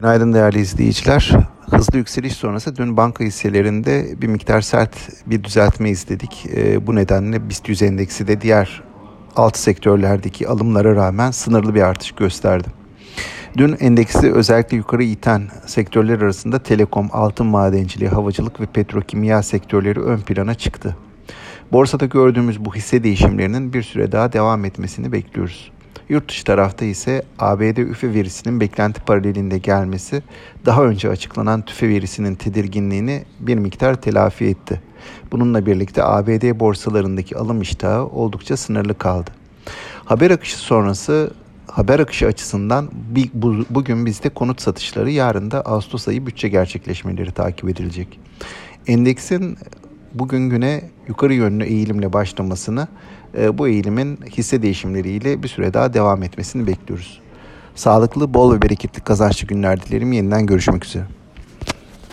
Günaydın değerli izleyiciler. Hızlı yükseliş sonrası dün banka hisselerinde bir miktar sert bir düzeltme izledik. E, bu nedenle BIST 100 endeksi de diğer alt sektörlerdeki alımlara rağmen sınırlı bir artış gösterdi. Dün endeksi özellikle yukarı iten sektörler arasında telekom, altın madenciliği, havacılık ve petrokimya sektörleri ön plana çıktı. Borsada gördüğümüz bu hisse değişimlerinin bir süre daha devam etmesini bekliyoruz. Yurt dışı tarafta ise ABD üfe verisinin beklenti paralelinde gelmesi daha önce açıklanan tüfe verisinin tedirginliğini bir miktar telafi etti. Bununla birlikte ABD borsalarındaki alım iştahı oldukça sınırlı kaldı. Haber akışı sonrası haber akışı açısından bugün bizde konut satışları yarın da Ağustos ayı bütçe gerçekleşmeleri takip edilecek. Endeksin bugün güne yukarı yönlü eğilimle başlamasını, e, bu eğilimin hisse değişimleriyle bir süre daha devam etmesini bekliyoruz. Sağlıklı, bol ve bereketli kazançlı günler dilerim. Yeniden görüşmek üzere.